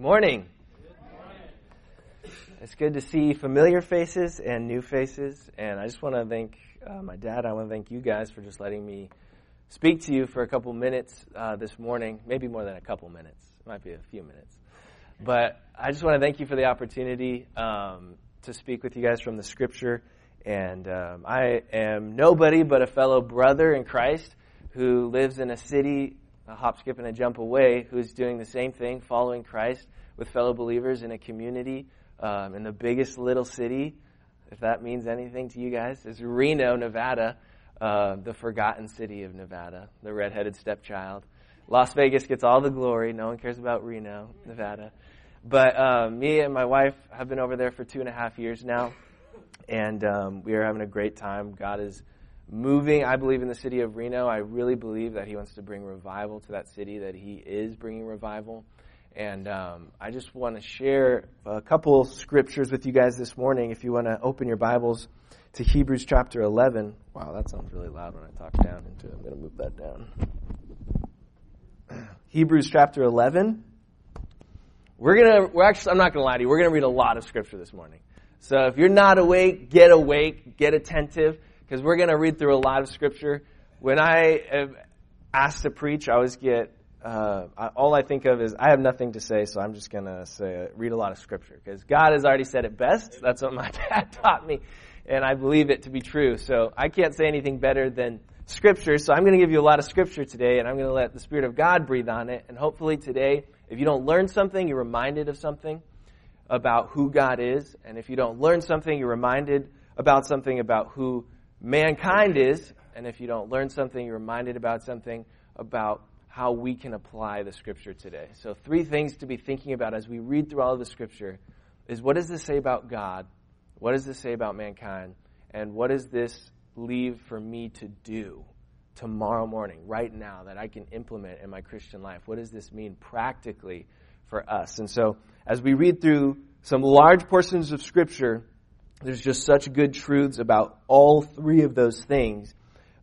Good morning. It's good to see familiar faces and new faces. And I just want to thank uh, my dad. I want to thank you guys for just letting me speak to you for a couple minutes uh, this morning. Maybe more than a couple minutes. It might be a few minutes. But I just want to thank you for the opportunity um, to speak with you guys from the scripture. And um, I am nobody but a fellow brother in Christ who lives in a city a hop, skip, and a jump away who's doing the same thing, following Christ with fellow believers in a community um, in the biggest little city, if that means anything to you guys, is Reno, Nevada, uh, the forgotten city of Nevada, the redheaded stepchild. Las Vegas gets all the glory. No one cares about Reno, Nevada. But uh, me and my wife have been over there for two and a half years now, and um, we are having a great time. God is moving, I believe, in the city of Reno. I really believe that He wants to bring revival to that city, that He is bringing revival. And um, I just want to share a couple scriptures with you guys this morning. If you want to open your Bibles to Hebrews chapter 11. Wow, that sounds really loud when I talk down into it. I'm going to move that down. Hebrews chapter 11. We're going to, we're actually, I'm not going to lie to you, we're going to read a lot of scripture this morning. So if you're not awake, get awake, get attentive because we're going to read through a lot of scripture. When I am asked to preach, I always get uh, all I think of is I have nothing to say, so I'm just going to say read a lot of scripture because God has already said it best. That's what my dad taught me, and I believe it to be true. So I can't say anything better than scripture. So I'm going to give you a lot of scripture today, and I'm going to let the Spirit of God breathe on it. And hopefully today, if you don't learn something, you're reminded of something about who God is, and if you don't learn something, you're reminded about something about who mankind is, and if you don't learn something, you're reminded about something about how we can apply the scripture today. So, three things to be thinking about as we read through all of the scripture is what does this say about God? What does this say about mankind? And what does this leave for me to do tomorrow morning, right now, that I can implement in my Christian life? What does this mean practically for us? And so, as we read through some large portions of scripture, there's just such good truths about all three of those things.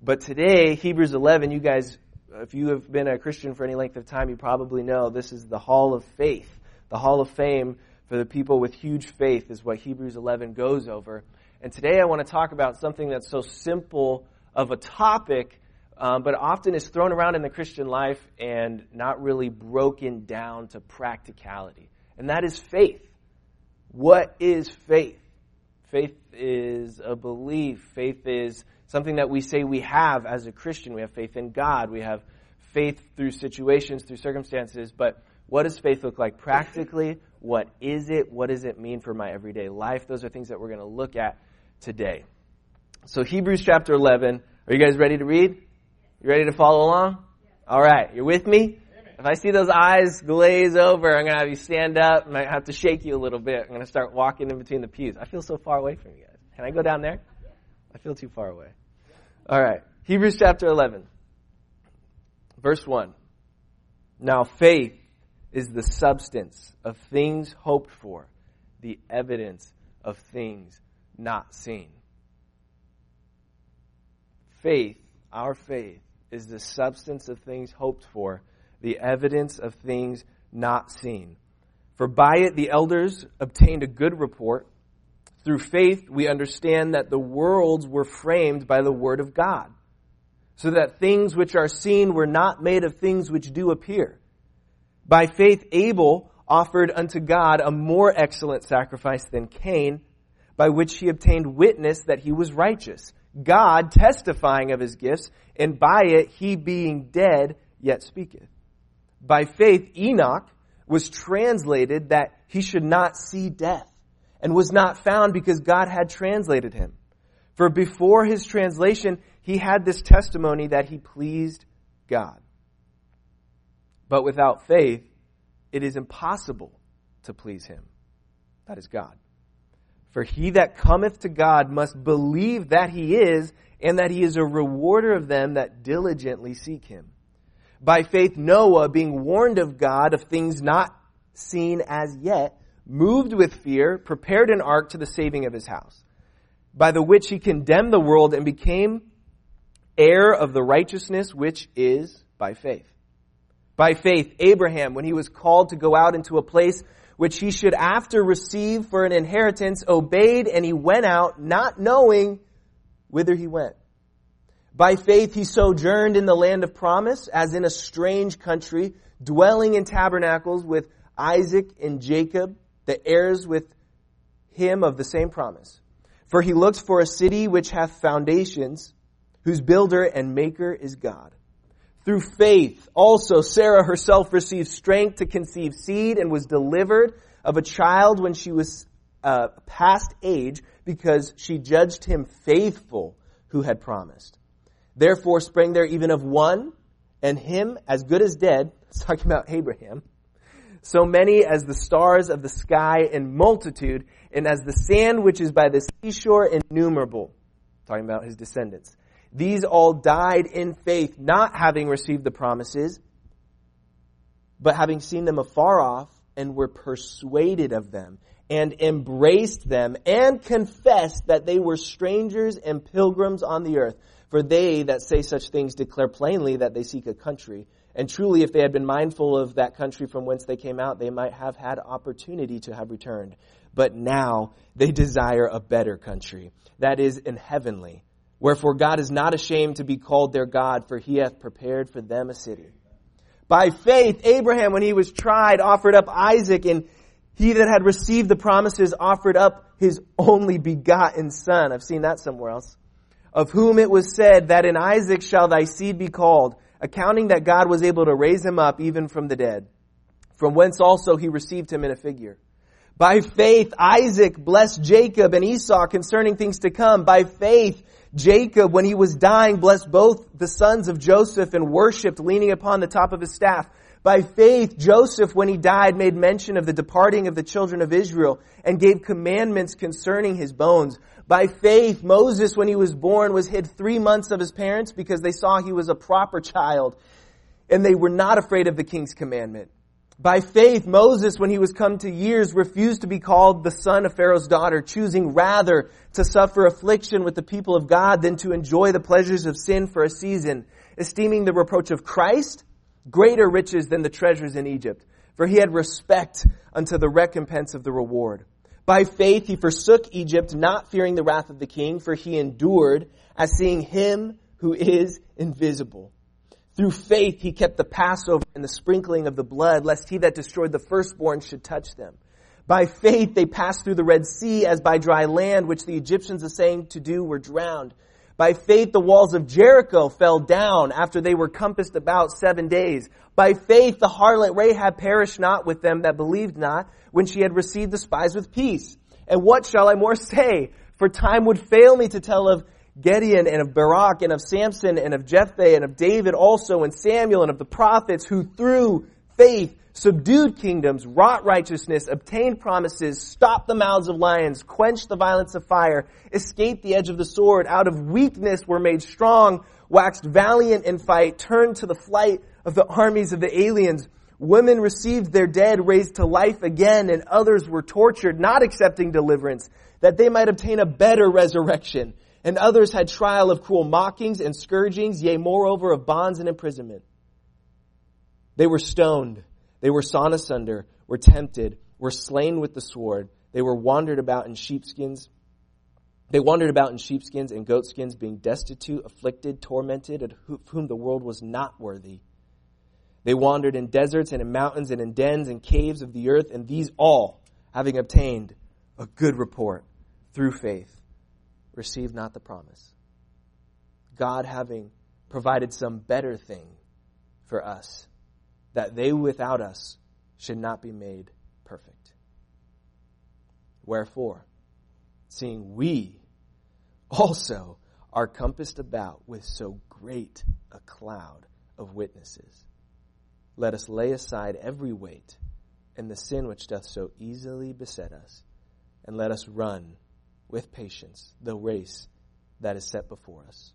But today, Hebrews 11, you guys, if you have been a Christian for any length of time, you probably know this is the hall of faith. The hall of fame for the people with huge faith is what Hebrews 11 goes over. And today I want to talk about something that's so simple of a topic, um, but often is thrown around in the Christian life and not really broken down to practicality. And that is faith. What is faith? Faith is a belief. Faith is something that we say we have as a Christian. We have faith in God. We have faith through situations, through circumstances. But what does faith look like practically? What is it? What does it mean for my everyday life? Those are things that we're going to look at today. So, Hebrews chapter 11. Are you guys ready to read? You ready to follow along? All right. You're with me? I see those eyes glaze over, I'm going to have you stand up. I might have to shake you a little bit. I'm going to start walking in between the pews. I feel so far away from you guys. Can I go down there? I feel too far away. All right. Hebrews chapter 11, verse 1. Now faith is the substance of things hoped for, the evidence of things not seen. Faith, our faith, is the substance of things hoped for the evidence of things not seen. For by it the elders obtained a good report. Through faith we understand that the worlds were framed by the word of God, so that things which are seen were not made of things which do appear. By faith Abel offered unto God a more excellent sacrifice than Cain, by which he obtained witness that he was righteous, God testifying of his gifts, and by it he being dead yet speaketh. By faith, Enoch was translated that he should not see death and was not found because God had translated him. For before his translation, he had this testimony that he pleased God. But without faith, it is impossible to please him. That is God. For he that cometh to God must believe that he is, and that he is a rewarder of them that diligently seek him. By faith, Noah, being warned of God of things not seen as yet, moved with fear, prepared an ark to the saving of his house, by the which he condemned the world and became heir of the righteousness which is by faith. By faith, Abraham, when he was called to go out into a place which he should after receive for an inheritance, obeyed and he went out, not knowing whither he went. By faith, he sojourned in the land of promise, as in a strange country, dwelling in tabernacles with Isaac and Jacob, the heirs with him of the same promise. For he looks for a city which hath foundations, whose builder and maker is God. Through faith, also Sarah herself received strength to conceive seed and was delivered of a child when she was uh, past age because she judged him faithful who had promised. Therefore sprang there even of one and him as good as dead, it's talking about Abraham, so many as the stars of the sky in multitude and as the sand which is by the seashore innumerable. Talking about his descendants. These all died in faith, not having received the promises, but having seen them afar off and were persuaded of them and embraced them and confessed that they were strangers and pilgrims on the earth. For they that say such things declare plainly that they seek a country. And truly, if they had been mindful of that country from whence they came out, they might have had opportunity to have returned. But now they desire a better country, that is, in heavenly. Wherefore God is not ashamed to be called their God, for he hath prepared for them a city. By faith, Abraham, when he was tried, offered up Isaac, and he that had received the promises offered up his only begotten son. I've seen that somewhere else. Of whom it was said that in Isaac shall thy seed be called, accounting that God was able to raise him up even from the dead. From whence also he received him in a figure. By faith, Isaac blessed Jacob and Esau concerning things to come. By faith, Jacob, when he was dying, blessed both the sons of Joseph and worshiped, leaning upon the top of his staff. By faith, Joseph, when he died, made mention of the departing of the children of Israel and gave commandments concerning his bones. By faith, Moses, when he was born, was hid three months of his parents because they saw he was a proper child and they were not afraid of the king's commandment. By faith, Moses, when he was come to years, refused to be called the son of Pharaoh's daughter, choosing rather to suffer affliction with the people of God than to enjoy the pleasures of sin for a season, esteeming the reproach of Christ greater riches than the treasures in Egypt, for he had respect unto the recompense of the reward. By faith he forsook Egypt, not fearing the wrath of the king, for he endured as seeing him who is invisible. Through faith he kept the Passover and the sprinkling of the blood, lest he that destroyed the firstborn should touch them. By faith they passed through the Red Sea as by dry land, which the Egyptians assaying to do were drowned. By faith the walls of Jericho fell down after they were compassed about seven days. By faith the harlot Rahab perished not with them that believed not, when she had received the spies with peace. And what shall I more say? For time would fail me to tell of Gideon and of Barak and of Samson and of Jephthah and of David also and Samuel and of the prophets who through faith subdued kingdoms, wrought righteousness, obtained promises, stopped the mouths of lions, quenched the violence of fire, escaped the edge of the sword, out of weakness were made strong, waxed valiant in fight, turned to the flight of the armies of the aliens. Women received their dead raised to life again, and others were tortured, not accepting deliverance, that they might obtain a better resurrection and others had trial of cruel mockings and scourgings, yea, moreover, of bonds and imprisonment. They were stoned, they were sawn asunder, were tempted, were slain with the sword. They were wandered about in sheepskins. They wandered about in sheepskins and goatskins, being destitute, afflicted, tormented, of whom the world was not worthy. They wandered in deserts and in mountains and in dens and caves of the earth, and these all, having obtained a good report through faith, received not the promise. God having provided some better thing for us, that they without us should not be made perfect. Wherefore, seeing we also are compassed about with so great a cloud of witnesses, let us lay aside every weight and the sin which doth so easily beset us, and let us run with patience the race that is set before us.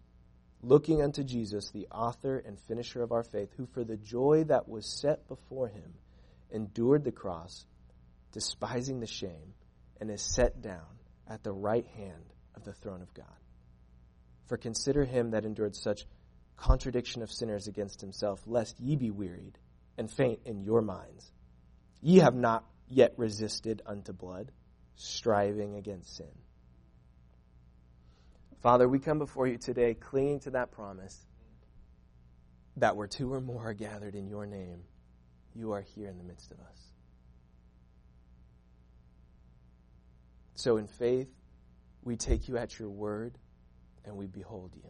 Looking unto Jesus, the author and finisher of our faith, who for the joy that was set before him endured the cross, despising the shame, and is set down at the right hand of the throne of God. For consider him that endured such contradiction of sinners against himself, lest ye be wearied and faint in your minds. Ye have not yet resisted unto blood, striving against sin. Father, we come before you today clinging to that promise that where two or more are gathered in your name, you are here in the midst of us. So in faith, we take you at your word and we behold you.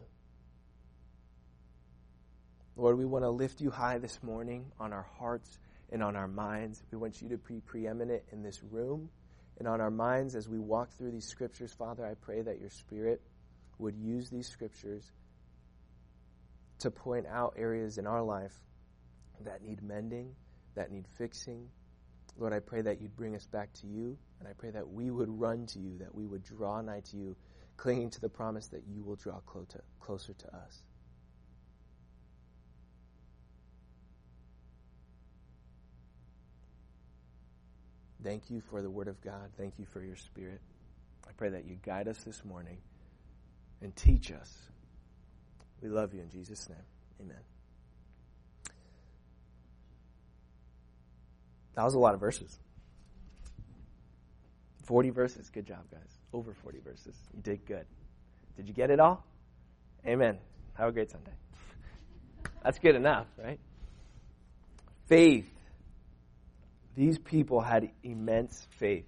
Lord, we want to lift you high this morning on our hearts and on our minds. We want you to be preeminent in this room and on our minds as we walk through these scriptures. Father, I pray that your Spirit would use these scriptures to point out areas in our life that need mending, that need fixing. Lord, I pray that you'd bring us back to you, and I pray that we would run to you, that we would draw nigh to you, clinging to the promise that you will draw closer to us. Thank you for the Word of God. Thank you for your Spirit. I pray that you guide us this morning and teach us. We love you in Jesus' name. Amen. That was a lot of verses. 40 verses. Good job, guys. Over 40 verses. You did good. Did you get it all? Amen. Have a great Sunday. That's good enough, right? Faith these people had immense faith.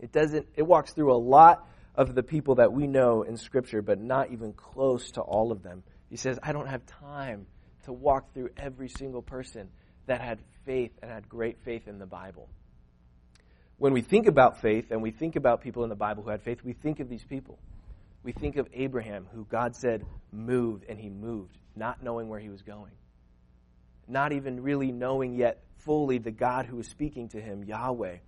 It doesn't it walks through a lot of the people that we know in scripture but not even close to all of them. He says, "I don't have time to walk through every single person that had faith and had great faith in the Bible." When we think about faith and we think about people in the Bible who had faith, we think of these people. We think of Abraham, who God said, move, and he moved, not knowing where he was going. Not even really knowing yet fully the God who was speaking to him, Yahweh.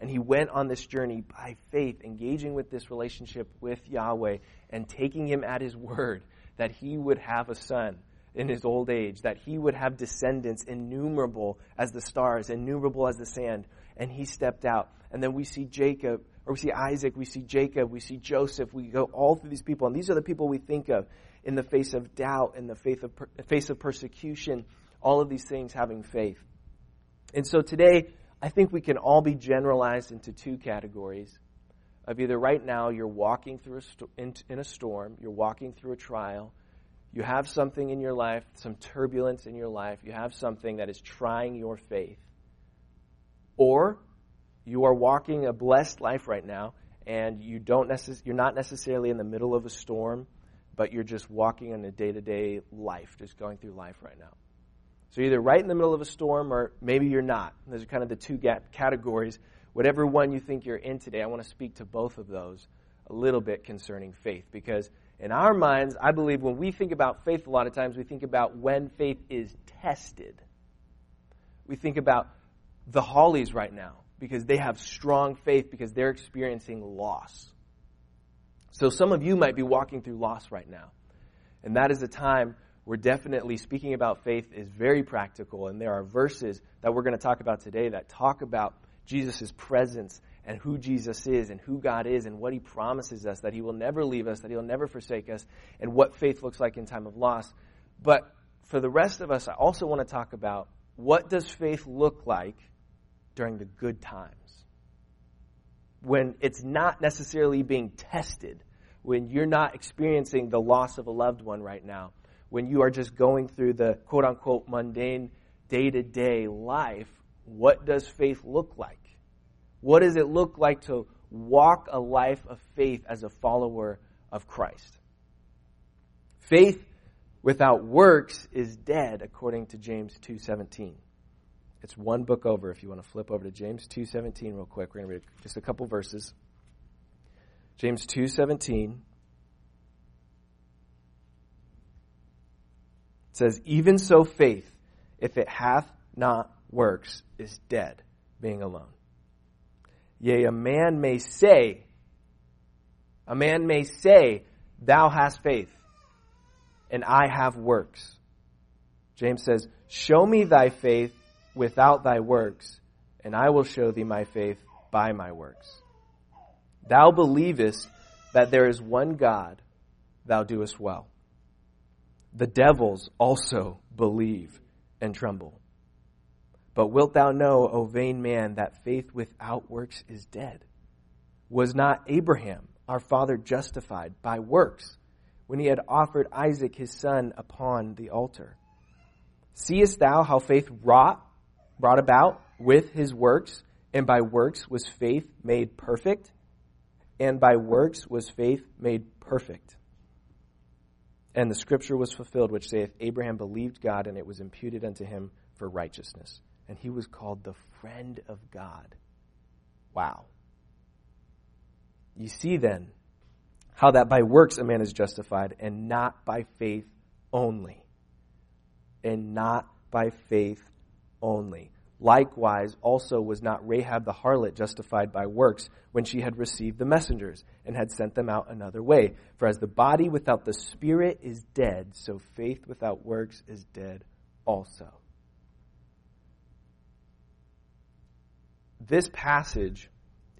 And he went on this journey by faith, engaging with this relationship with Yahweh and taking him at his word that he would have a son in his old age, that he would have descendants innumerable as the stars, innumerable as the sand. And he stepped out. And then we see Jacob, or we see Isaac, we see Jacob, we see Joseph. We go all through these people. And these are the people we think of in the face of doubt, in the face of, face of persecution, all of these things having faith. And so today, I think we can all be generalized into two categories of either right now you're walking through a in, in a storm, you're walking through a trial, you have something in your life, some turbulence in your life, you have something that is trying your faith. Or you are walking a blessed life right now and you don't necess- you're not necessarily in the middle of a storm, but you're just walking in a day-to-day life, just going through life right now. So either right in the middle of a storm or maybe you're not. Those are kind of the two categories. Whatever one you think you're in today, I want to speak to both of those a little bit concerning faith because in our minds, I believe when we think about faith, a lot of times we think about when faith is tested. We think about the Hollies right now because they have strong faith because they're experiencing loss. So some of you might be walking through loss right now. And that is a time we're definitely speaking about faith is very practical, and there are verses that we're going to talk about today that talk about Jesus' presence and who Jesus is and who God is and what he promises us that he will never leave us, that he'll never forsake us, and what faith looks like in time of loss. But for the rest of us, I also want to talk about what does faith look like during the good times? When it's not necessarily being tested, when you're not experiencing the loss of a loved one right now when you are just going through the quote unquote mundane day to day life, what does faith look like? What does it look like to walk a life of faith as a follower of Christ? Faith without works is dead according to James 2:17. It's one book over if you want to flip over to James 2:17 real quick. We're going to read just a couple verses. James 2:17 It says, Even so, faith, if it hath not works, is dead, being alone. Yea, a man may say, a man may say, Thou hast faith, and I have works. James says, Show me thy faith without thy works, and I will show thee my faith by my works. Thou believest that there is one God, thou doest well the devils also believe and tremble. But wilt thou know, O vain man, that faith without works is dead? Was not Abraham, our father, justified by works when he had offered Isaac his son upon the altar? Seest thou how faith wrought, brought about with his works, and by works was faith made perfect? And by works was faith made perfect. And the scripture was fulfilled, which saith, Abraham believed God, and it was imputed unto him for righteousness and he was called the friend of God. Wow. You see then how that by works a man is justified and not by faith only. And not by faith only. Likewise, also was not Rahab the harlot justified by works when she had received the messengers and had sent them out another way. For as the body without the spirit is dead, so faith without works is dead also. this passage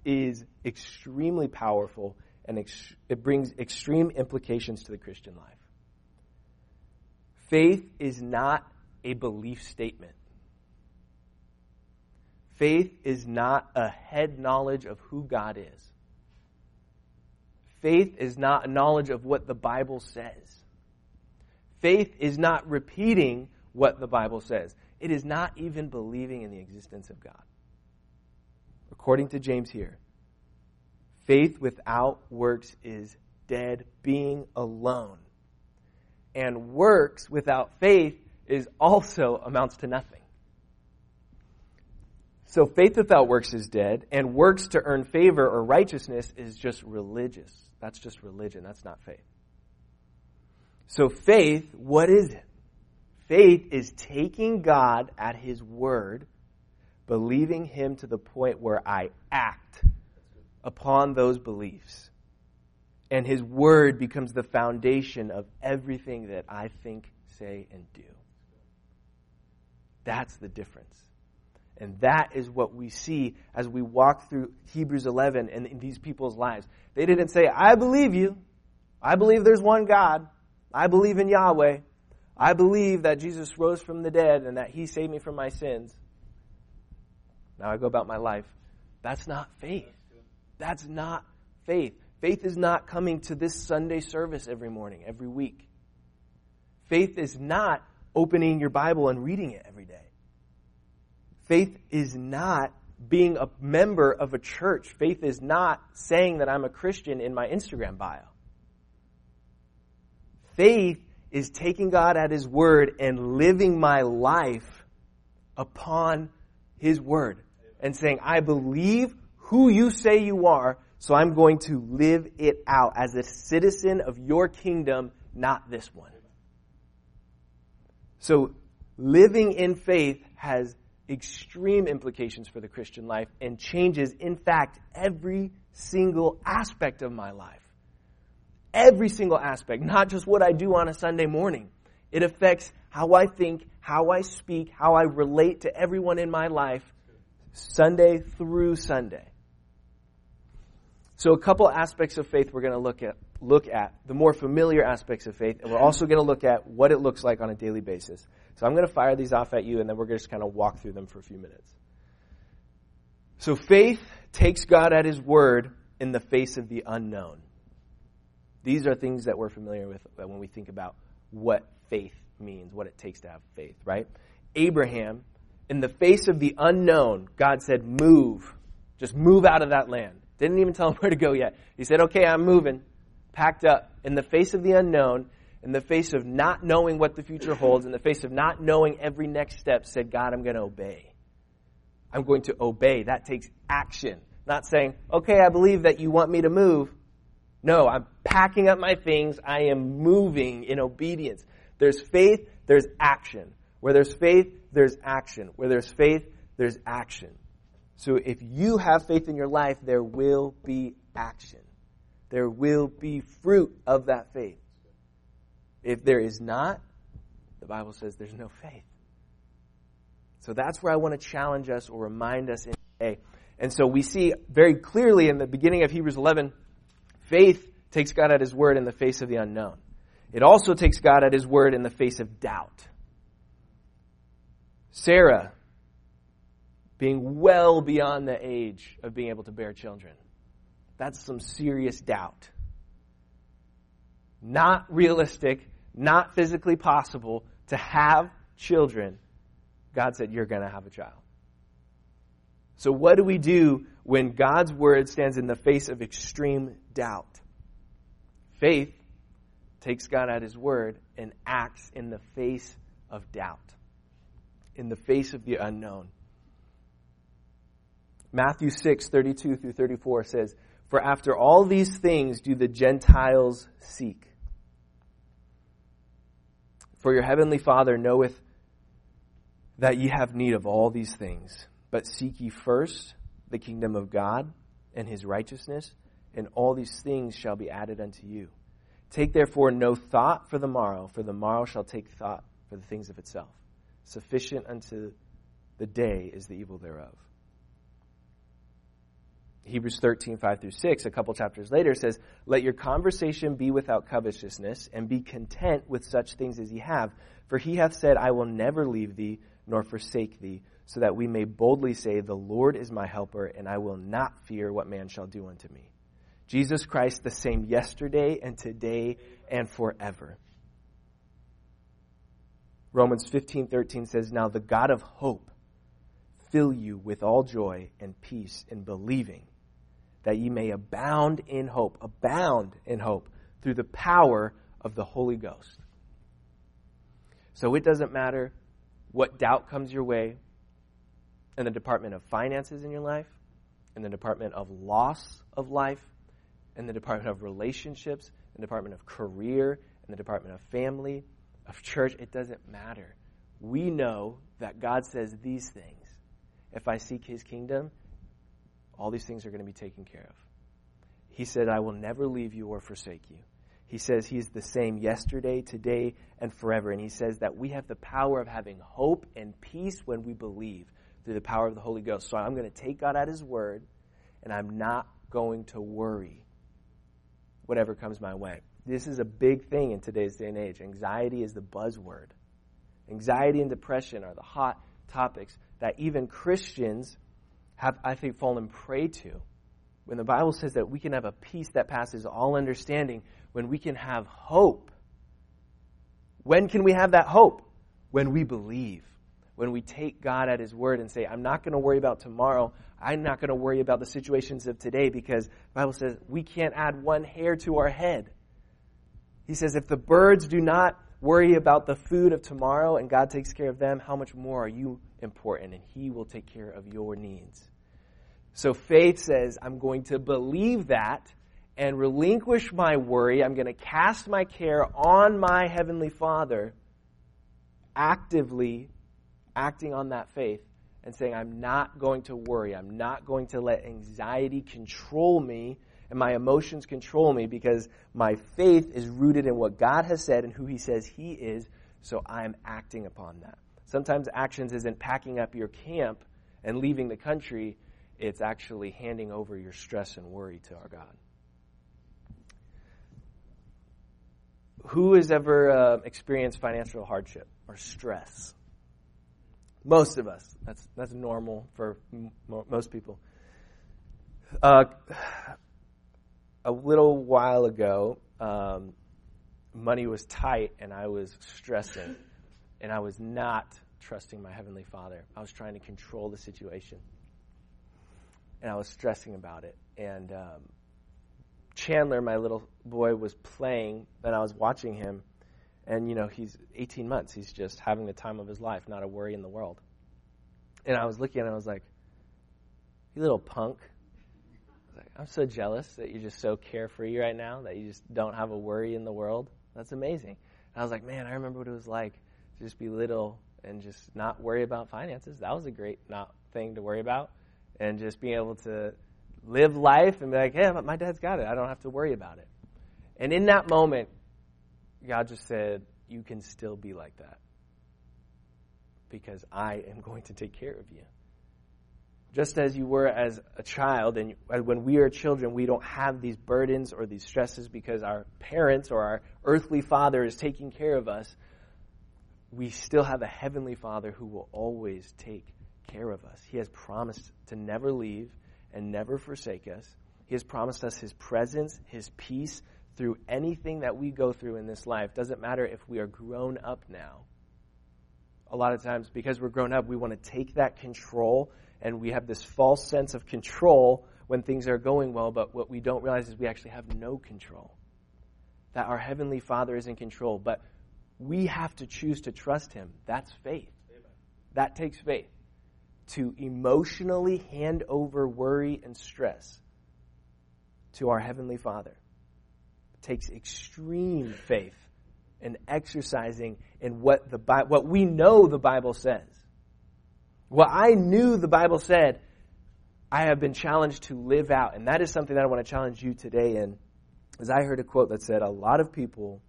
is extremely powerful and ex- it brings extreme implications to the Christian life. Faith is not a belief statement. Faith is not a head knowledge of who God is. Faith is not a knowledge of what the Bible says. Faith is not repeating what the Bible says. It is not even believing in the existence of God according to James here, faith without works is dead, being alone. And works without faith is also amounts to nothing. So faith without works is dead, and works to earn favor or righteousness is just religious. That's just religion. That's not faith. So faith, what is it? Faith is taking God at His word believing Him to the point where I act upon those beliefs. And His Word becomes the foundation of everything that I think, say, and do. That's the difference. And that is what we see as we walk through Hebrews 11 and these people's lives. They didn't say, I believe you. I believe there's one God. I believe in Yahweh. I believe that Jesus rose from the dead and that he saved me from my sins. Now I go about my life. That's not faith. That's not faith. Faith is not coming to this Sunday service every morning, every week. Faith is not opening your Bible and reading it every day. Faith is not being a member of a church. Faith is not saying that I'm a Christian in my Instagram bio. Faith is taking God at His word and living my life upon His word and saying, I believe who you say you are, so I'm going to live it out as a citizen of your kingdom, not this one. So living in faith has extreme implications for the Christian life and changes, in fact, every single aspect of my life. Every single aspect, not just what I do on a Sunday morning. It affects how I think, how I speak, how I relate to everyone in my life, Sunday through Sunday. So a couple aspects of faith we're going to look at look at the more familiar aspects of faith and we're also going to look at what it looks like on a daily basis. So I'm going to fire these off at you and then we're going to just kind of walk through them for a few minutes. So faith takes God at his word in the face of the unknown. These are things that we're familiar with uh, when we think about what faith means, what it takes to have faith, right? Abraham in the face of the unknown, God said, Move. Just move out of that land. Didn't even tell him where to go yet. He said, Okay, I'm moving. Packed up. In the face of the unknown, in the face of not knowing what the future holds, in the face of not knowing every next step, said, God, I'm going to obey. I'm going to obey. That takes action. Not saying, okay, I believe that you want me to move. No, I'm packing up my things. I am moving in obedience. There's faith, there's action. Where there's faith, there's action. Where there's faith, there's action. So if you have faith in your life, there will be action. There will be fruit of that faith. If there is not, the Bible says there's no faith. So that's where I want to challenge us or remind us in today. And so we see very clearly in the beginning of Hebrews 11, faith takes God at His word in the face of the unknown. It also takes God at His word in the face of doubt. Sarah being well beyond the age of being able to bear children. That's some serious doubt. Not realistic, not physically possible to have children. God said, You're going to have a child. So, what do we do when God's word stands in the face of extreme doubt? Faith takes God at his word and acts in the face of doubt, in the face of the unknown. Matthew 6, 32 through 34 says, For after all these things do the Gentiles seek. For your heavenly Father knoweth that ye have need of all these things. But seek ye first the kingdom of God and his righteousness, and all these things shall be added unto you. Take therefore no thought for the morrow, for the morrow shall take thought for the things of itself. Sufficient unto the day is the evil thereof. Hebrews 13, 5 through 6, a couple chapters later, says, Let your conversation be without covetousness, and be content with such things as ye have. For he hath said, I will never leave thee, nor forsake thee so that we may boldly say, The Lord is my helper, and I will not fear what man shall do unto me. Jesus Christ, the same yesterday and today and forever. Romans 15 13 says, Now the God of hope fill you with all joy and peace in believing, that ye may abound in hope, abound in hope through the power of the Holy Ghost. So it doesn't matter what doubt comes your way, in the department of finances in your life, in the department of loss of life, in the department of relationships, in the department of career, in the department of family, of church, it doesn't matter. We know that God says these things. If I seek his kingdom, all these things are going to be taken care of. He said, I will never leave you or forsake you. He says he is the same yesterday, today, and forever. And he says that we have the power of having hope and peace when we believe through the power of the Holy Ghost. So I'm going to take God at His word, and I'm not going to worry whatever comes my way. This is a big thing in today's day and age. Anxiety is the buzzword. Anxiety and depression are the hot topics that even Christians have, I think, fallen prey to. When the Bible says that we can have a peace that passes all understanding, when we can have hope. When can we have that hope? When we believe when we take God at His word and say, I'm not going to worry about tomorrow. I'm not going to worry about the situations of today because the Bible says we can't add one hair to our head. He says, if the birds do not worry about the food of tomorrow and God takes care of them, how much more are you important and He will take care of your needs? So faith says, I'm going to believe that and relinquish my worry. I'm going to cast my care on my Heavenly Father actively acting on that faith and saying, I'm not going to worry. I'm not going to let anxiety control me and my emotions control me because my faith is rooted in what God has said and who He says He is, so I'm acting upon that. Sometimes actions isn't packing up your camp and leaving the country, it's actually handing over your stress and worry to our God. Who has ever uh, experienced financial hardship or stress? Most of us. That's, that's normal for m- most people. Uh, a little while ago, um, money was tight and I was stressing. And I was not trusting my Heavenly Father. I was trying to control the situation. And I was stressing about it. And um, Chandler, my little boy, was playing, and I was watching him and, you know, he's 18 months. He's just having the time of his life, not a worry in the world. And I was looking at him, I was like, you little punk. I was like, I'm so jealous that you're just so carefree right now, that you just don't have a worry in the world. That's amazing. And I was like, man, I remember what it was like to just be little and just not worry about finances. That was a great not thing to worry about. And just being able to live life and be like, hey, my dad's got it. I don't have to worry about it. And in that moment, God just said, You can still be like that because I am going to take care of you. Just as you were as a child, and when we are children, we don't have these burdens or these stresses because our parents or our earthly father is taking care of us. We still have a heavenly father who will always take care of us. He has promised to never leave and never forsake us. He has promised us His presence, His peace through anything that we go through in this life. Doesn't matter if we are grown up now. A lot of times, because we're grown up, we want to take that control and we have this false sense of control when things are going well, but what we don't realize is we actually have no control. That our Heavenly Father is in control, but we have to choose to trust Him. That's faith. Amen. That takes faith. To emotionally hand over worry and stress to our Heavenly Father it takes extreme faith and exercising in what, the, what we know the Bible says. What I knew the Bible said, I have been challenged to live out. And that is something that I want to challenge you today in. As I heard a quote that said, A lot of people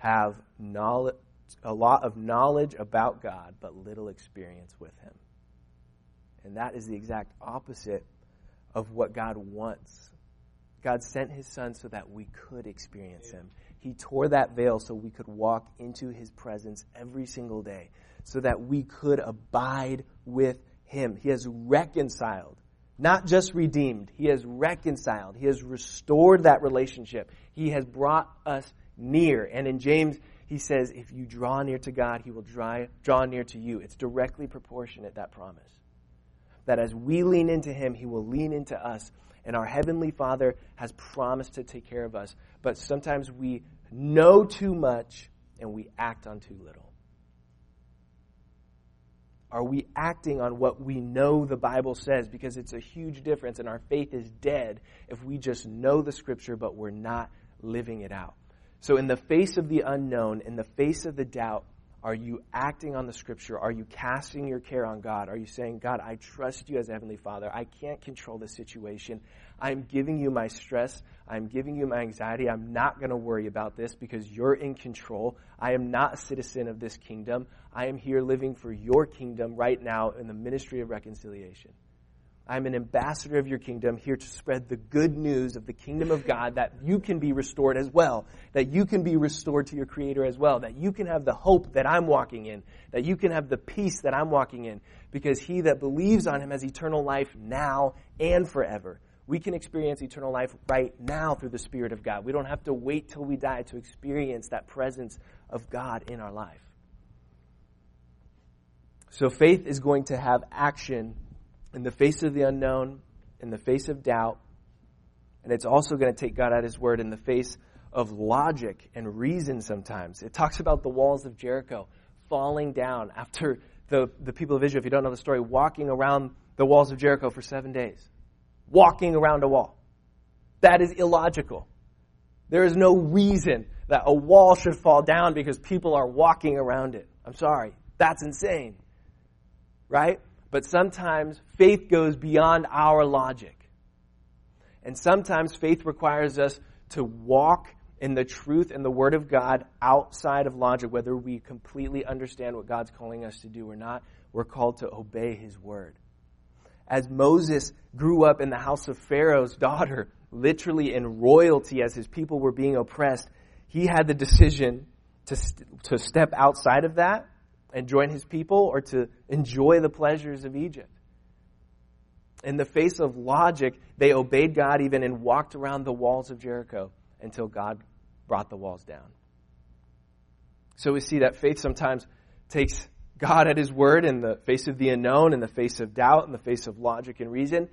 have knowledge, a lot of knowledge about God, but little experience with Him. And that is the exact opposite of what God wants. God sent His Son so that we could experience Him. He tore that veil so we could walk into His presence every single day so that we could abide with him. He has reconciled, not just redeemed, he has reconciled. He has restored that relationship. He has brought us near. And in James, he says, if you draw near to God, he will draw, draw near to you. It's directly proportionate, that promise. That as we lean into him, he will lean into us. And our Heavenly Father has promised to take care of us. But sometimes we know too much and we act on too little. Are we acting on what we know the Bible says? Because it's a huge difference, and our faith is dead if we just know the Scripture but we're not living it out. So, in the face of the unknown, in the face of the doubt, are you acting on the Scripture? Are you casting your care on God? Are you saying, God, I trust you as Heavenly Father. I can't control the situation. I'm giving you my stress. I'm giving you my anxiety. I'm not going to worry about this because you're in control. I am not a citizen of this kingdom. I am here living for your kingdom right now in the ministry of reconciliation. I'm an ambassador of your kingdom here to spread the good news of the kingdom of God that you can be restored as well, that you can be restored to your creator as well, that you can have the hope that I'm walking in, that you can have the peace that I'm walking in, because he that believes on him has eternal life now and forever. We can experience eternal life right now through the Spirit of God. We don't have to wait till we die to experience that presence of God in our life. So faith is going to have action in the face of the unknown, in the face of doubt, and it's also going to take God at His word in the face of logic and reason sometimes. It talks about the walls of Jericho falling down after the, the people of Israel, if you don't know the story, walking around the walls of Jericho for seven days walking around a wall. That is illogical. There is no reason that a wall should fall down because people are walking around it. I'm sorry. That's insane. Right? But sometimes faith goes beyond our logic. And sometimes faith requires us to walk in the truth and the Word of God outside of logic, whether we completely understand what God's calling us to do or not. We're called to obey His Word as Moses grew up in the house of Pharaoh's daughter, literally in royalty as his people were being oppressed, he had the decision to, st- to step outside of that and join his people or to enjoy the pleasures of Egypt. In the face of logic, they obeyed God even and walked around the walls of Jericho until God brought the walls down. So we see that faith sometimes takes God at His word in the face of the unknown, in the face of doubt, in the face of logic and reason,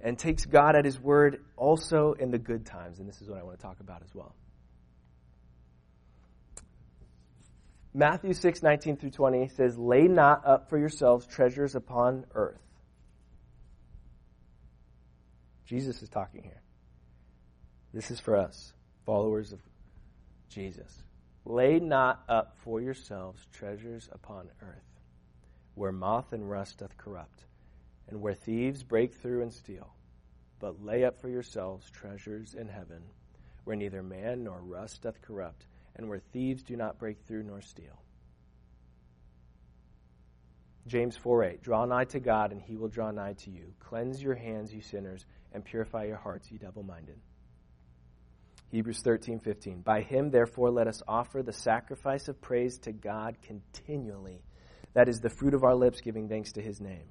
and takes God at His word also in the good times. And this is what I want to talk about as well. Matthew 6, 19 through 20 says, Lay not up for yourselves treasures upon earth. Jesus is talking here. This is for us, followers of Jesus. Lay not up for yourselves treasures upon earth where moth and rust doth corrupt, and where thieves break through and steal. But lay up for yourselves treasures in heaven, where neither man nor rust doth corrupt, and where thieves do not break through nor steal. James 4 8 Draw nigh to God, and he will draw nigh to you. Cleanse your hands, you sinners, and purify your hearts, you double minded. Hebrews 13 15 By him, therefore, let us offer the sacrifice of praise to God continually that is the fruit of our lips giving thanks to his name.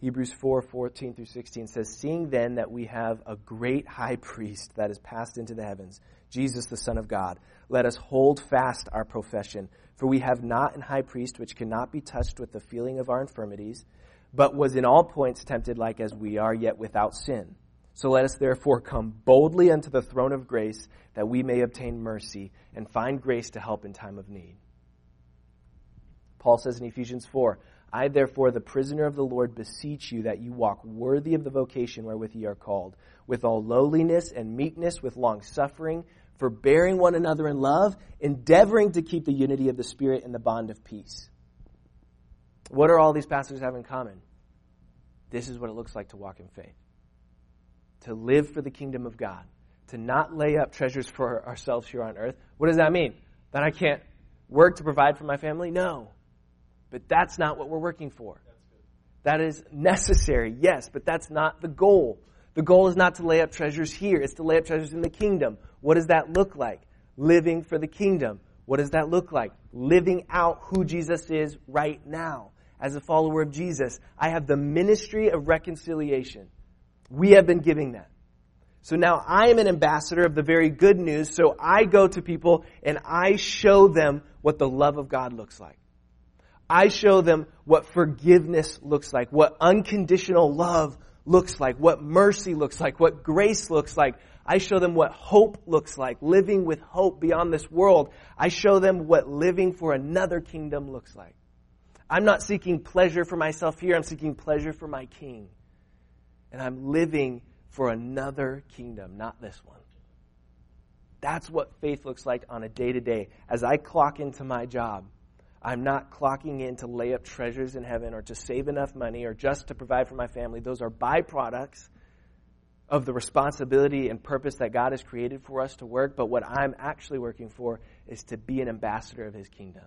Hebrews 4 14 through 16 says, Seeing then that we have a great high priest that has passed into the heavens, Jesus the Son of God, let us hold fast our profession. For we have not an high priest which cannot be touched with the feeling of our infirmities, but was in all points tempted like as we are, yet without sin. So let us therefore come boldly unto the throne of grace, that we may obtain mercy and find grace to help in time of need. Paul says in Ephesians 4, I, therefore, the prisoner of the Lord, beseech you that you walk worthy of the vocation wherewith ye are called, with all lowliness and meekness, with long suffering, forbearing one another in love, endeavoring to keep the unity of the Spirit in the bond of peace. What are all these passages have in common? This is what it looks like to walk in faith. To live for the kingdom of God. To not lay up treasures for ourselves here on earth. What does that mean? That I can't work to provide for my family? No. But that's not what we're working for. That is necessary, yes, but that's not the goal. The goal is not to lay up treasures here, it's to lay up treasures in the kingdom. What does that look like? Living for the kingdom. What does that look like? Living out who Jesus is right now. As a follower of Jesus, I have the ministry of reconciliation. We have been giving that. So now I am an ambassador of the very good news, so I go to people and I show them what the love of God looks like. I show them what forgiveness looks like, what unconditional love looks like, what mercy looks like, what grace looks like. I show them what hope looks like, living with hope beyond this world. I show them what living for another kingdom looks like. I'm not seeking pleasure for myself here, I'm seeking pleasure for my king. And I'm living for another kingdom, not this one. That's what faith looks like on a day to day. As I clock into my job, I'm not clocking in to lay up treasures in heaven or to save enough money or just to provide for my family. Those are byproducts of the responsibility and purpose that God has created for us to work. But what I'm actually working for is to be an ambassador of His kingdom,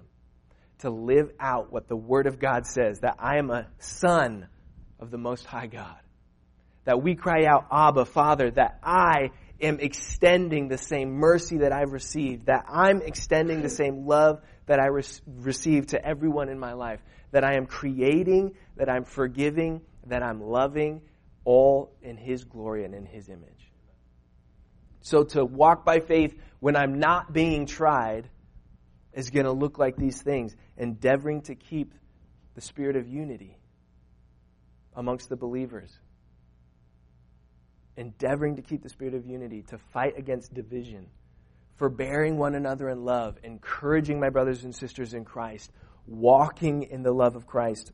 to live out what the Word of God says that I am a son of the Most High God. That we cry out, Abba, Father, that I am extending the same mercy that I've received, that I'm extending the same love that I re- receive to everyone in my life, that I am creating, that I'm forgiving, that I'm loving, all in His glory and in His image. So to walk by faith when I'm not being tried is going to look like these things, endeavoring to keep the spirit of unity amongst the believers endeavoring to keep the spirit of unity, to fight against division, forbearing one another in love, encouraging my brothers and sisters in Christ, walking in the love of Christ.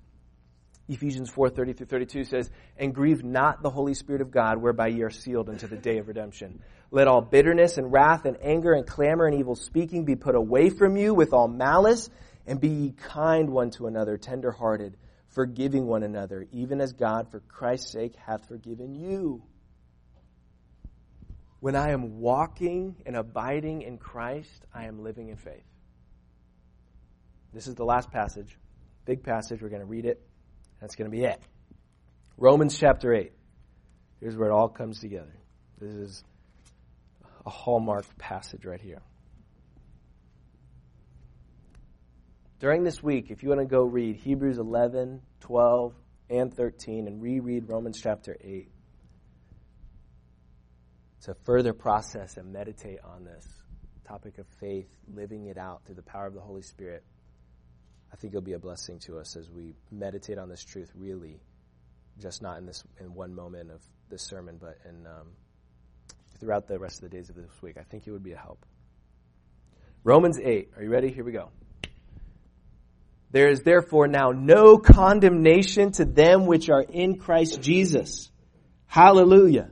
Ephesians 4 30 through 32 says, And grieve not the Holy Spirit of God, whereby ye are sealed unto the day of redemption. Let all bitterness and wrath and anger and clamor and evil speaking be put away from you with all malice, and be ye kind one to another, tender hearted, forgiving one another, even as God for Christ's sake hath forgiven you when I am walking and abiding in Christ, I am living in faith. This is the last passage, big passage. We're going to read it. That's going to be it. Romans chapter 8. Here's where it all comes together. This is a hallmark passage right here. During this week, if you want to go read Hebrews 11, 12, and 13 and reread Romans chapter 8, to further process and meditate on this topic of faith, living it out through the power of the Holy Spirit, I think it'll be a blessing to us as we meditate on this truth really, just not in this in one moment of this sermon, but in um, throughout the rest of the days of this week. I think it would be a help. Romans 8. Are you ready? Here we go. There is therefore now no condemnation to them which are in Christ Jesus. Hallelujah.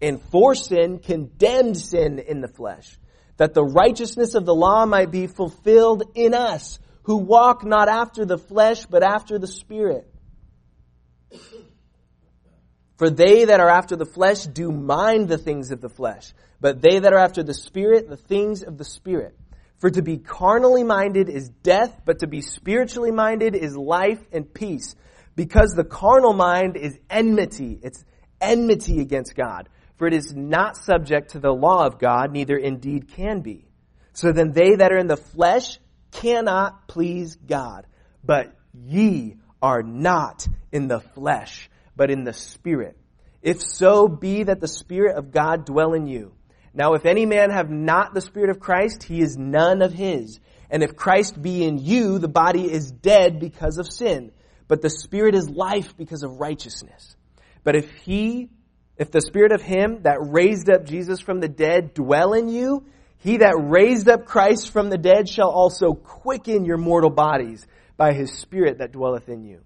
and for sin condemned sin in the flesh, that the righteousness of the law might be fulfilled in us, who walk not after the flesh, but after the Spirit. For they that are after the flesh do mind the things of the flesh, but they that are after the Spirit, the things of the Spirit. For to be carnally minded is death, but to be spiritually minded is life and peace. Because the carnal mind is enmity. It's enmity against God. For it is not subject to the law of God, neither indeed can be. So then they that are in the flesh cannot please God. But ye are not in the flesh, but in the Spirit. If so be that the Spirit of God dwell in you. Now if any man have not the Spirit of Christ, he is none of his. And if Christ be in you, the body is dead because of sin, but the Spirit is life because of righteousness. But if he, if the Spirit of him that raised up Jesus from the dead dwell in you, he that raised up Christ from the dead shall also quicken your mortal bodies by his Spirit that dwelleth in you.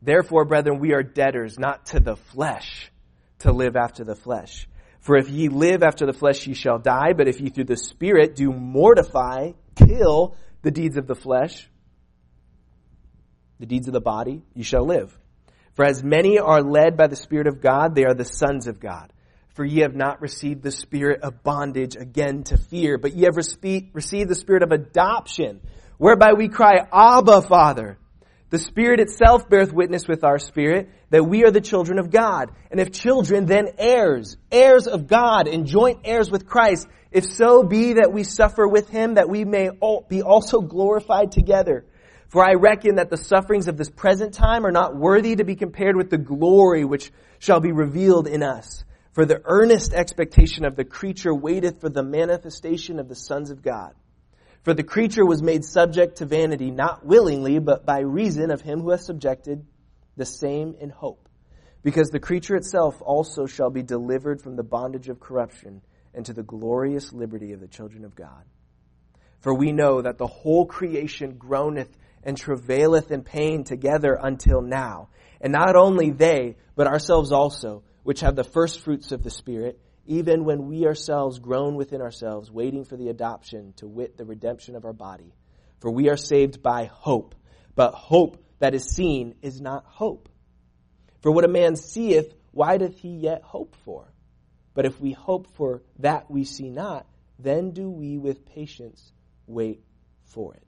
Therefore, brethren, we are debtors not to the flesh to live after the flesh. For if ye live after the flesh, ye shall die. But if ye through the Spirit do mortify, kill the deeds of the flesh, the deeds of the body, ye shall live. For as many are led by the Spirit of God, they are the sons of God. For ye have not received the spirit of bondage again to fear, but ye have received the spirit of adoption, whereby we cry, Abba, Father. The Spirit itself beareth witness with our spirit that we are the children of God. And if children, then heirs, heirs of God and joint heirs with Christ, if so be that we suffer with him, that we may be also glorified together. For I reckon that the sufferings of this present time are not worthy to be compared with the glory which shall be revealed in us. For the earnest expectation of the creature waiteth for the manifestation of the sons of God. For the creature was made subject to vanity, not willingly, but by reason of him who hath subjected the same in hope. Because the creature itself also shall be delivered from the bondage of corruption into the glorious liberty of the children of God. For we know that the whole creation groaneth and travaileth in pain together until now. And not only they, but ourselves also, which have the first fruits of the Spirit, even when we ourselves groan within ourselves, waiting for the adoption, to wit, the redemption of our body. For we are saved by hope. But hope that is seen is not hope. For what a man seeth, why doth he yet hope for? But if we hope for that we see not, then do we with patience wait for it.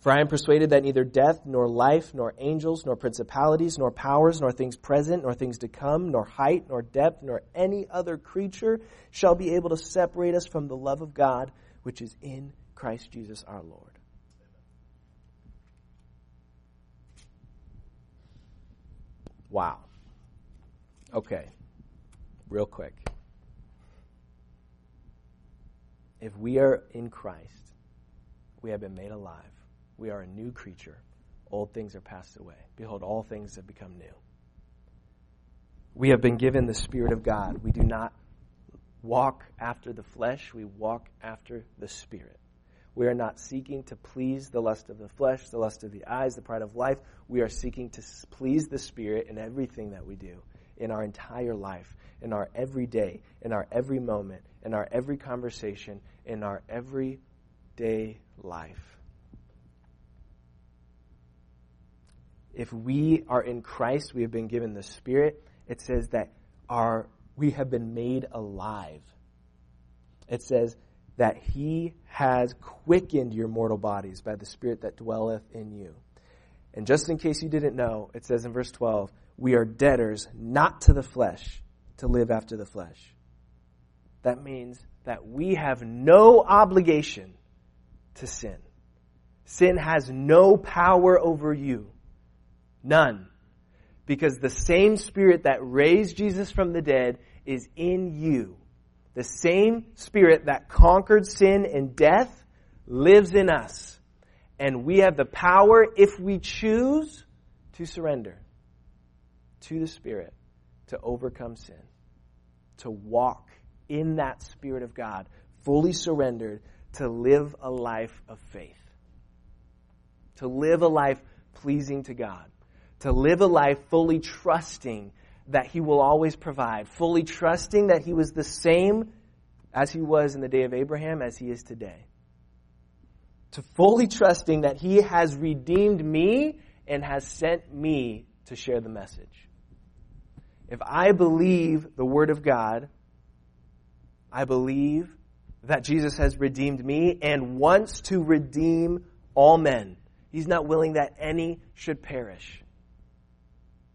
For I am persuaded that neither death, nor life, nor angels, nor principalities, nor powers, nor things present, nor things to come, nor height, nor depth, nor any other creature shall be able to separate us from the love of God which is in Christ Jesus our Lord. Wow. Okay. Real quick. If we are in Christ, we have been made alive we are a new creature. Old things are passed away. Behold, all things have become new. We have been given the Spirit of God. We do not walk after the flesh, we walk after the Spirit. We are not seeking to please the lust of the flesh, the lust of the eyes, the pride of life. We are seeking to please the Spirit in everything that we do, in our entire life, in our every day, in our every moment, in our every conversation, in our everyday life. If we are in Christ, we have been given the Spirit, it says that our, we have been made alive. It says that He has quickened your mortal bodies by the Spirit that dwelleth in you. And just in case you didn't know, it says in verse 12, we are debtors not to the flesh to live after the flesh. That means that we have no obligation to sin. Sin has no power over you. None. Because the same Spirit that raised Jesus from the dead is in you. The same Spirit that conquered sin and death lives in us. And we have the power, if we choose, to surrender to the Spirit to overcome sin, to walk in that Spirit of God, fully surrendered, to live a life of faith, to live a life pleasing to God, to live a life fully trusting that He will always provide, fully trusting that He was the same as He was in the day of Abraham as He is today. To fully trusting that He has redeemed me and has sent me to share the message. If I believe the Word of God, I believe that Jesus has redeemed me and wants to redeem all men. He's not willing that any should perish.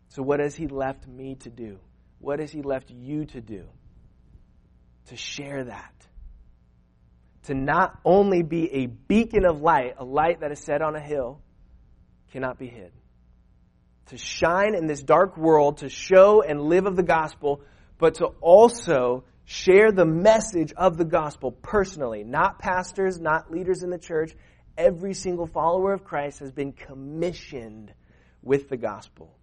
So, what has He left me to do? What has He left you to do? To share that. To not only be a beacon of light, a light that is set on a hill, cannot be hid. To shine in this dark world, to show and live of the gospel, but to also share the message of the gospel personally. Not pastors, not leaders in the church. Every single follower of Christ has been commissioned with the gospel.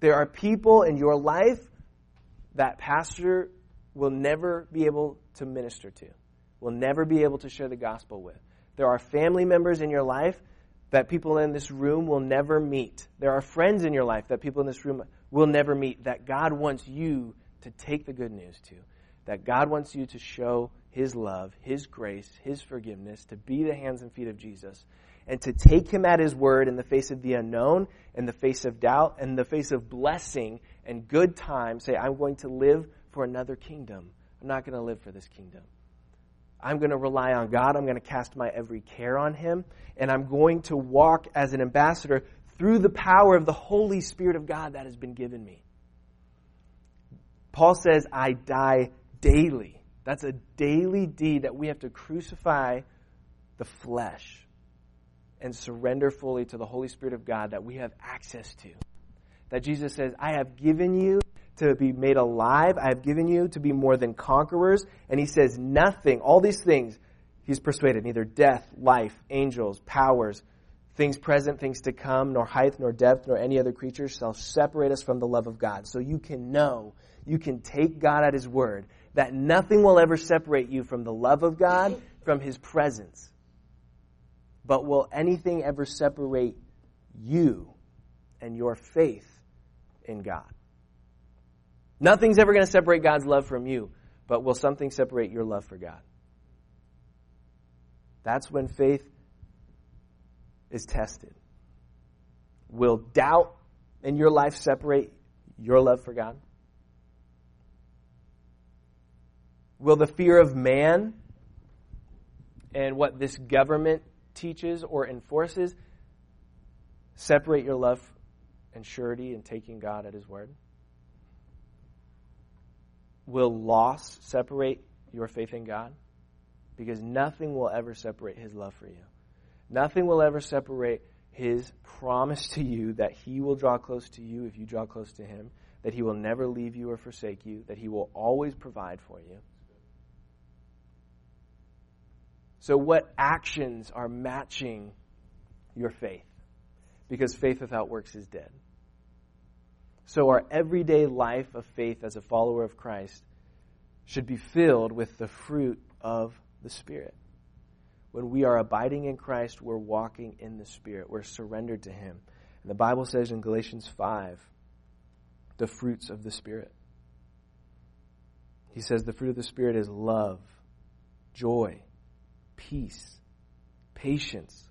There are people in your life that pastor will never be able to minister to, will never be able to share the gospel with. There are family members in your life that people in this room will never meet. There are friends in your life that people in this room will never meet that God wants you to take the good news to. That God wants you to show His love, His grace, His forgiveness, to be the hands and feet of Jesus, and to take Him at His word in the face of the unknown, in the face of doubt, in the face of blessing and good time. Say, I'm going to live for another kingdom. I'm not going to live for this kingdom. I'm going to rely on God. I'm going to cast my every care on Him. And I'm going to walk as an ambassador through the power of the Holy Spirit of God that has been given me. Paul says, I die daily. That's a daily deed that we have to crucify the flesh and surrender fully to the Holy Spirit of God that we have access to. That Jesus says, I have given you to be made alive. I have given you to be more than conquerors. And he says, nothing, all these things, he's persuaded, neither death, life, angels, powers, things present, things to come, nor height, nor depth, nor any other creature shall separate us from the love of God. So you can know you can take God at His word, that nothing will ever separate you from the love of God, from His presence. But will anything ever separate you and your faith in God? Nothing's ever going to separate God's love from you, but will something separate your love for God? That's when faith is tested. Will doubt in your life separate your love for God? Will the fear of man and what this government teaches or enforces separate your love and surety in taking God at His word? Will loss separate your faith in God? Because nothing will ever separate His love for you. Nothing will ever separate His promise to you that He will draw close to you if you draw close to Him, that He will never leave you or forsake you, that He will always provide for you. So, what actions are matching your faith? Because faith without works is dead. So, our everyday life of faith as a follower of Christ should be filled with the fruit of the Spirit. When we are abiding in Christ, we're walking in the Spirit, we're surrendered to Him. And the Bible says in Galatians 5 the fruits of the Spirit. He says the fruit of the Spirit is love, joy, peace, patience,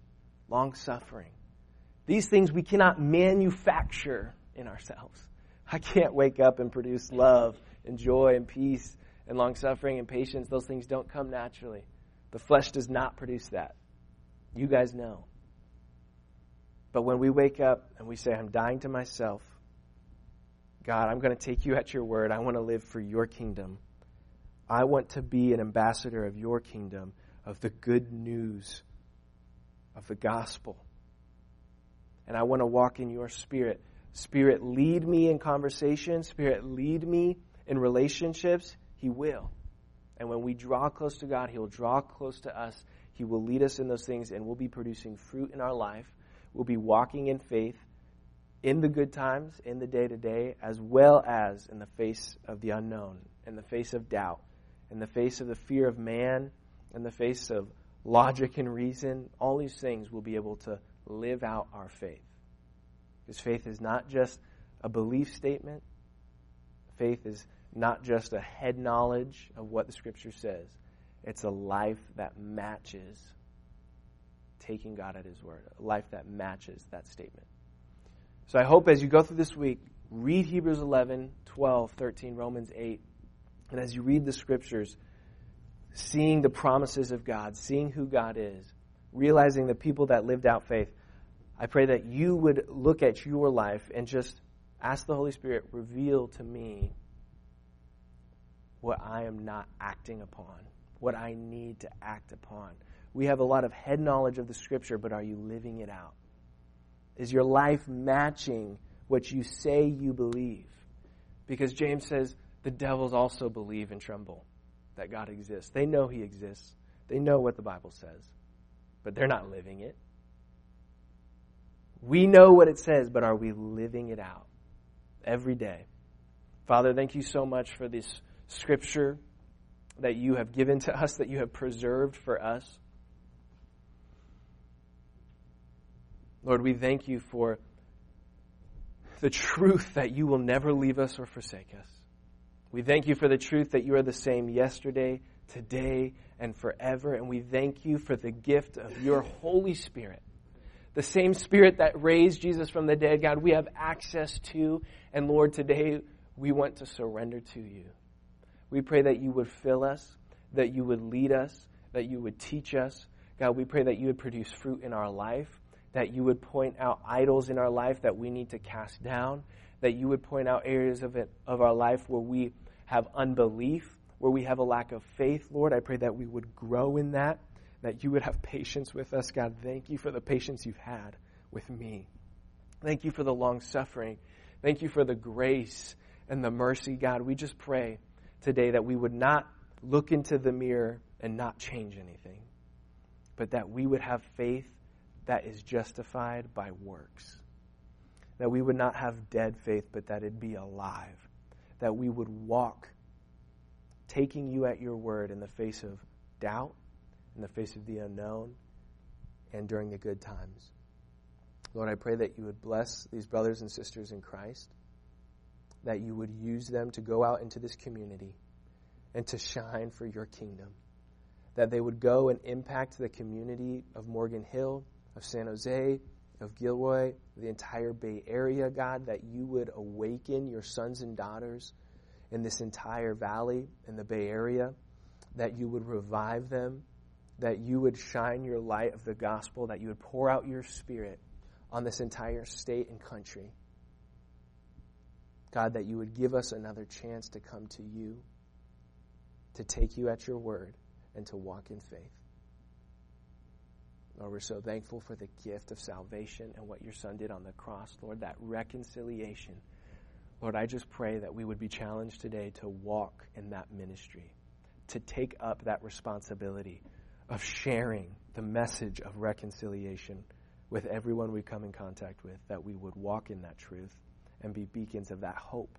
long suffering. These things we cannot manufacture in ourselves. I can't wake up and produce love and joy and peace and long suffering and patience. Those things don't come naturally. The flesh does not produce that. You guys know. But when we wake up and we say, I'm dying to myself, God, I'm going to take you at your word. I want to live for your kingdom. I want to be an ambassador of your kingdom of the good news of the gospel. And I want to walk in your spirit. Spirit, lead me in conversation. Spirit, lead me in relationships. He will. And when we draw close to God, He will draw close to us. He will lead us in those things, and we'll be producing fruit in our life. We'll be walking in faith, in the good times, in the day to day, as well as in the face of the unknown, in the face of doubt, in the face of the fear of man, in the face of logic and reason. All these things will be able to live out our faith. Because faith is not just a belief statement, faith is not just a head knowledge of what the Scripture says, it's a life that matches taking God at His word, a life that matches that statement. So I hope as you go through this week, read Hebrews 11, 12, 13, Romans 8, and as you read the Scriptures, seeing the promises of God, seeing who God is, realizing the people that lived out faith, I pray that you would look at your life and just ask the Holy Spirit, reveal to me what I am not acting upon, what I need to act upon. We have a lot of head knowledge of the Scripture, but are you living it out? Is your life matching what you say you believe? Because James says the devils also believe and tremble that God exists. They know He exists, they know what the Bible says, but they're not living it. We know what it says, but are we living it out every day? Father, thank you so much for this scripture that you have given to us, that you have preserved for us. Lord, we thank you for the truth that you will never leave us or forsake us. We thank you for the truth that you are the same yesterday, today, and forever. And we thank you for the gift of your Holy Spirit. The same Spirit that raised Jesus from the dead, God, we have access to. And Lord, today we want to surrender to you. We pray that you would fill us, that you would lead us, that you would teach us. God, we pray that you would produce fruit in our life, that you would point out idols in our life that we need to cast down, that you would point out areas of it of our life where we have unbelief, where we have a lack of faith, Lord. I pray that we would grow in that, that you would have patience with us. God, thank you for the patience you've had with me. Thank you for the long suffering. Thank you for the grace and the mercy, God. We just pray today that we would not look into the mirror and not change anything, but that we would have faith that is justified by works. That we would not have dead faith, but that it'd be alive. That we would walk taking you at your word in the face of doubt, in the face of the unknown, and during the good times. Lord, I pray that you would bless these brothers and sisters in Christ that you would use them to go out into this community and to shine for your kingdom. That they would go and impact the community of Morgan Hill, of San Jose, of Gilroy, the entire Bay Area, God, that you would awaken your sons and daughters in this entire valley, in the Bay Area, that you would revive them, that you would shine your light of the gospel, that you would pour out your spirit on this entire state and country. God, that you would give us another chance to come to you, to take you at your word, and to walk in faith. Lord, we're so thankful for the gift of salvation and what your Son did on the cross, Lord, that reconciliation. Lord, I just pray that we would be challenged today to walk in that ministry, to take up that responsibility of sharing the message of reconciliation with everyone we come in contact with, that we would walk in that truth and be beacons of that hope.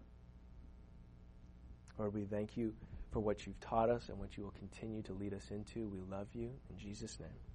Lord, we thank you for what you've taught us and what you will continue to lead us into. We love you. In Jesus' name.